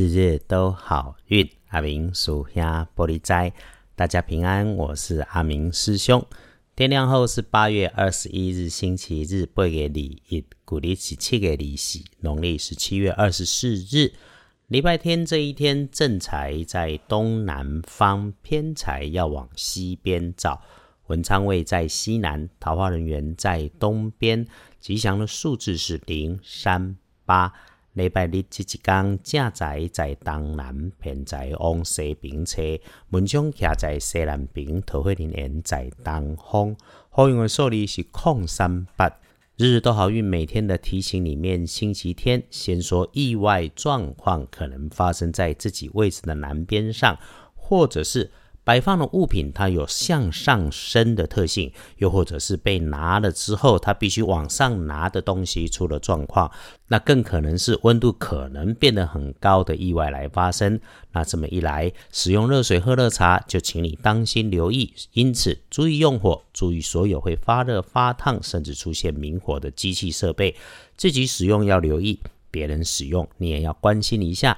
日日都好运。阿明属下玻璃斋，大家平安。我是阿明师兄。天亮后是八月二十一日，星期日，八月里一，古历是七月里喜，农历是七月二十四日，礼拜天这一天，正财在东南方，偏财要往西边找。文昌位在西南，桃花人员在东边。吉祥的数字是零、三、八。礼拜日即一天，正在在东南，偏在往西边车，门窗徛在西南边，桃花人在东方。好运的数字是空三八。日日都好运，每天的提醒里面，星期天先说意外状况可能发生在自己位置的南边上，或者是。摆放的物品，它有向上升的特性，又或者是被拿了之后，它必须往上拿的东西出了状况，那更可能是温度可能变得很高的意外来发生。那这么一来，使用热水喝热茶，就请你当心留意。因此，注意用火，注意所有会发热、发烫，甚至出现明火的机器设备，自己使用要留意，别人使用你也要关心一下。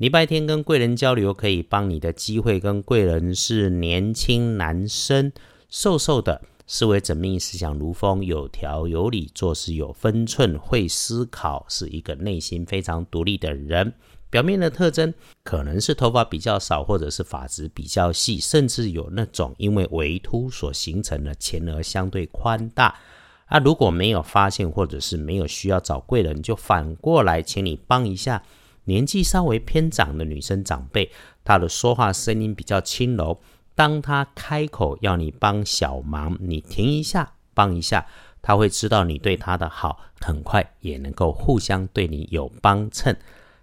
礼拜天跟贵人交流，可以帮你的机会跟贵人是年轻男生，瘦瘦的，思维缜密，思想如风，有条有理，做事有分寸，会思考，是一个内心非常独立的人。表面的特征可能是头发比较少，或者是发质比较细，甚至有那种因为围秃所形成的前额相对宽大。啊，如果没有发现，或者是没有需要找贵人，就反过来请你帮一下。年纪稍微偏长的女生长辈，她的说话声音比较轻柔。当她开口要你帮小忙，你停一下，帮一下，她会知道你对她的好，很快也能够互相对你有帮衬。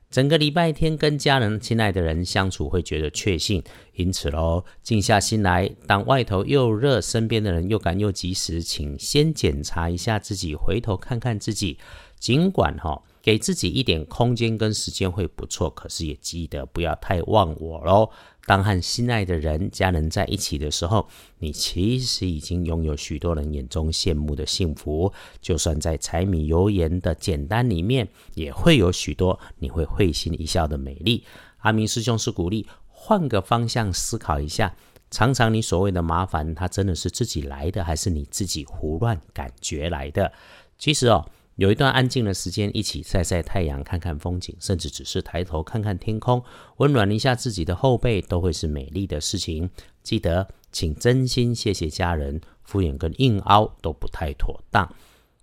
整个礼拜天跟家人、亲爱的人相处会觉得确信，因此喽，静下心来，当外头又热，身边的人又赶又及时，请先检查一下自己，回头看看自己，尽管哈。给自己一点空间跟时间会不错，可是也记得不要太忘我喽。当和心爱的人、家人在一起的时候，你其实已经拥有许多人眼中羡慕的幸福。就算在柴米油盐的简单里面，也会有许多你会会心一笑的美丽。阿明师兄是鼓励换个方向思考一下，常常你所谓的麻烦，它真的是自己来的，还是你自己胡乱感觉来的？其实哦。有一段安静的时间，一起晒晒太阳，看看风景，甚至只是抬头看看天空，温暖一下自己的后背，都会是美丽的事情。记得，请真心谢谢家人，敷衍跟硬凹都不太妥当。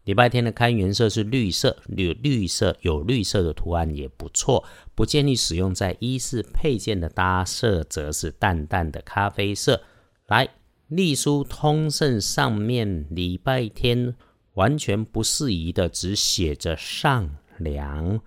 礼拜天的开颜色是绿色，绿绿色有绿色的图案也不错，不建议使用在衣饰配件的搭色，则是淡淡的咖啡色。来，隶书通胜上面礼拜天。完全不适宜的，只写着上梁。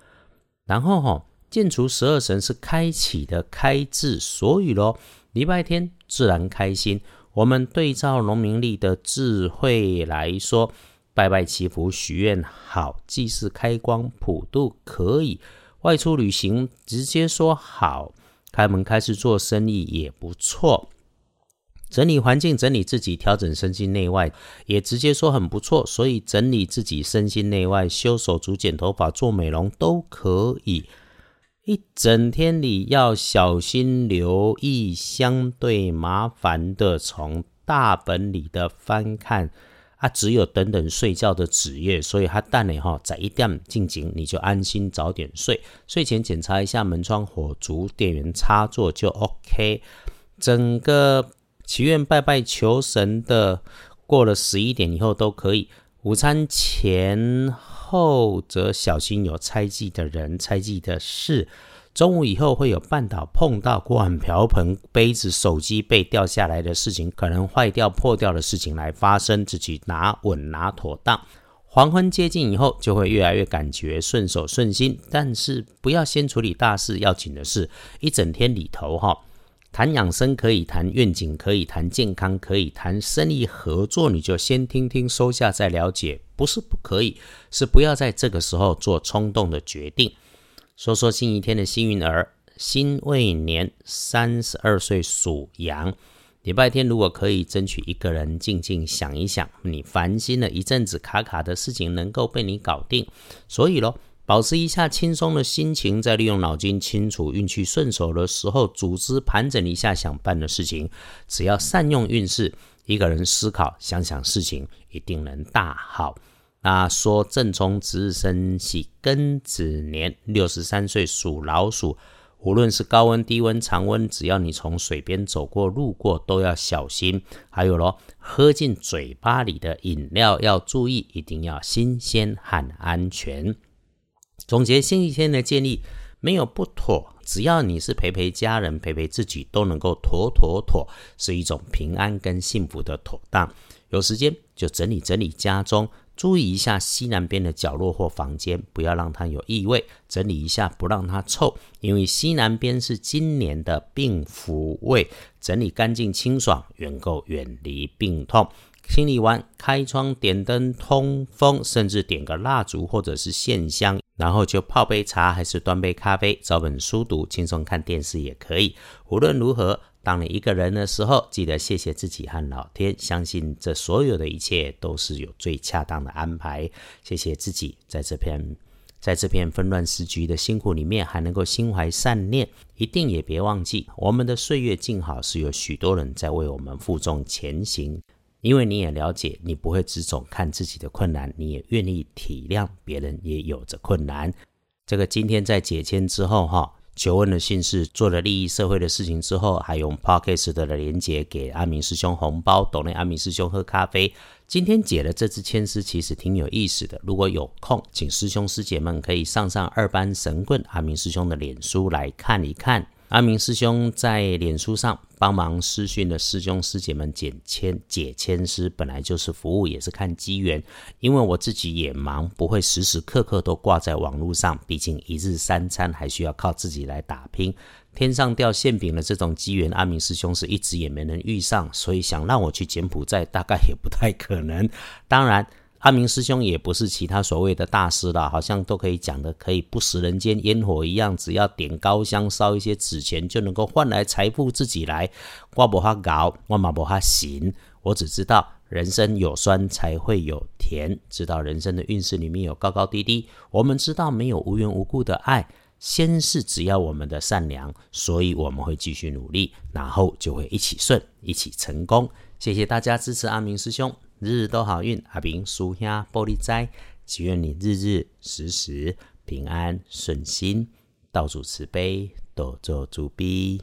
然后哈，建除十二神是开启的开字，所以咯，礼拜天自然开心。我们对照农民历的智慧来说，拜拜祈福许愿好，祭祀开光普渡可以，外出旅行直接说好，开门开始做生意也不错。整理环境，整理自己，调整身心内外，也直接说很不错。所以整理自己身心内外，修手足、剪头发、做美容都可以。一整天里要小心留意相对麻烦的，从大本里的翻看啊，只有等等睡觉的纸页，所以他淡你哈，在一点静静，你就安心早点睡。睡前检查一下门窗火烛、电源插座就 OK。整个。祈愿拜拜求神的，过了十一点以后都可以。午餐前后则小心有猜忌的人、猜忌的事。中午以后会有绊倒、碰到锅碗瓢盆、杯子、手机被掉下来的事情，可能坏掉、破掉的事情来发生，自己拿稳拿妥当。黄昏接近以后，就会越来越感觉顺手顺心，但是不要先处理大事，要紧的事，一整天里头哈。谈养生可以谈愿景，可以谈健康，可以谈生意合作，你就先听听收下再了解，不是不可以，是不要在这个时候做冲动的决定。说说新一天的幸运儿，辛未年三十二岁属羊，礼拜天如果可以争取一个人静静想一想，你烦心了一阵子卡卡的事情能够被你搞定，所以咯。保持一下轻松的心情，在利用脑筋清楚、运气顺手的时候，组织盘整一下想办的事情。只要善用运势，一个人思考想想事情，一定能大好。那说正冲值日生喜庚子年，六十三岁属老鼠。无论是高温、低温、常温，只要你从水边走过、路过，都要小心。还有咯，喝进嘴巴里的饮料要注意，一定要新鲜和安全。总结星期天的建议，没有不妥，只要你是陪陪家人、陪陪自己，都能够妥妥妥，是一种平安跟幸福的妥当。有时间就整理整理家中。注意一下西南边的角落或房间，不要让它有异味。整理一下，不让它臭，因为西南边是今年的病符位。整理干净清爽，远够远离病痛。清理完，开窗、点灯、通风，甚至点个蜡烛或者是线香，然后就泡杯茶，还是端杯咖啡，找本书读，轻松看电视也可以。无论如何。当你一个人的时候，记得谢谢自己和老天，相信这所有的一切都是有最恰当的安排。谢谢自己，在这片在这片纷乱时局的辛苦里面，还能够心怀善念。一定也别忘记，我们的岁月静好是有许多人在为我们负重前行。因为你也了解，你不会只总看自己的困难，你也愿意体谅别人也有着困难。这个今天在解签之后，哈。求恩的姓氏做了利益社会的事情之后，还用 Podcast 的连接给阿明师兄红包，懂内阿明师兄喝咖啡。今天解的这支签诗其实挺有意思的，如果有空，请师兄师姐们可以上上二班神棍阿明师兄的脸书来看一看。阿明师兄在脸书上帮忙私讯的师兄师姐们解签解签师，本来就是服务，也是看机缘。因为我自己也忙，不会时时刻刻都挂在网络上，毕竟一日三餐还需要靠自己来打拼。天上掉馅饼的这种机缘，阿明师兄是一直也没能遇上，所以想让我去柬埔寨，大概也不太可能。当然。阿明师兄也不是其他所谓的大师了，好像都可以讲的，可以不食人间烟火一样，只要点高香烧一些纸钱，就能够换来财富自己来。我不哈搞，我马不哈行，我只知道人生有酸才会有甜，知道人生的运势里面有高高低低。我们知道没有无缘无故的爱，先是只要我们的善良，所以我们会继续努力，然后就会一起顺，一起成功。谢谢大家支持阿明师兄。日日都好运，阿明叔兄玻璃斋，祈愿你日日时时平安顺心，道主慈悲，多做主逼。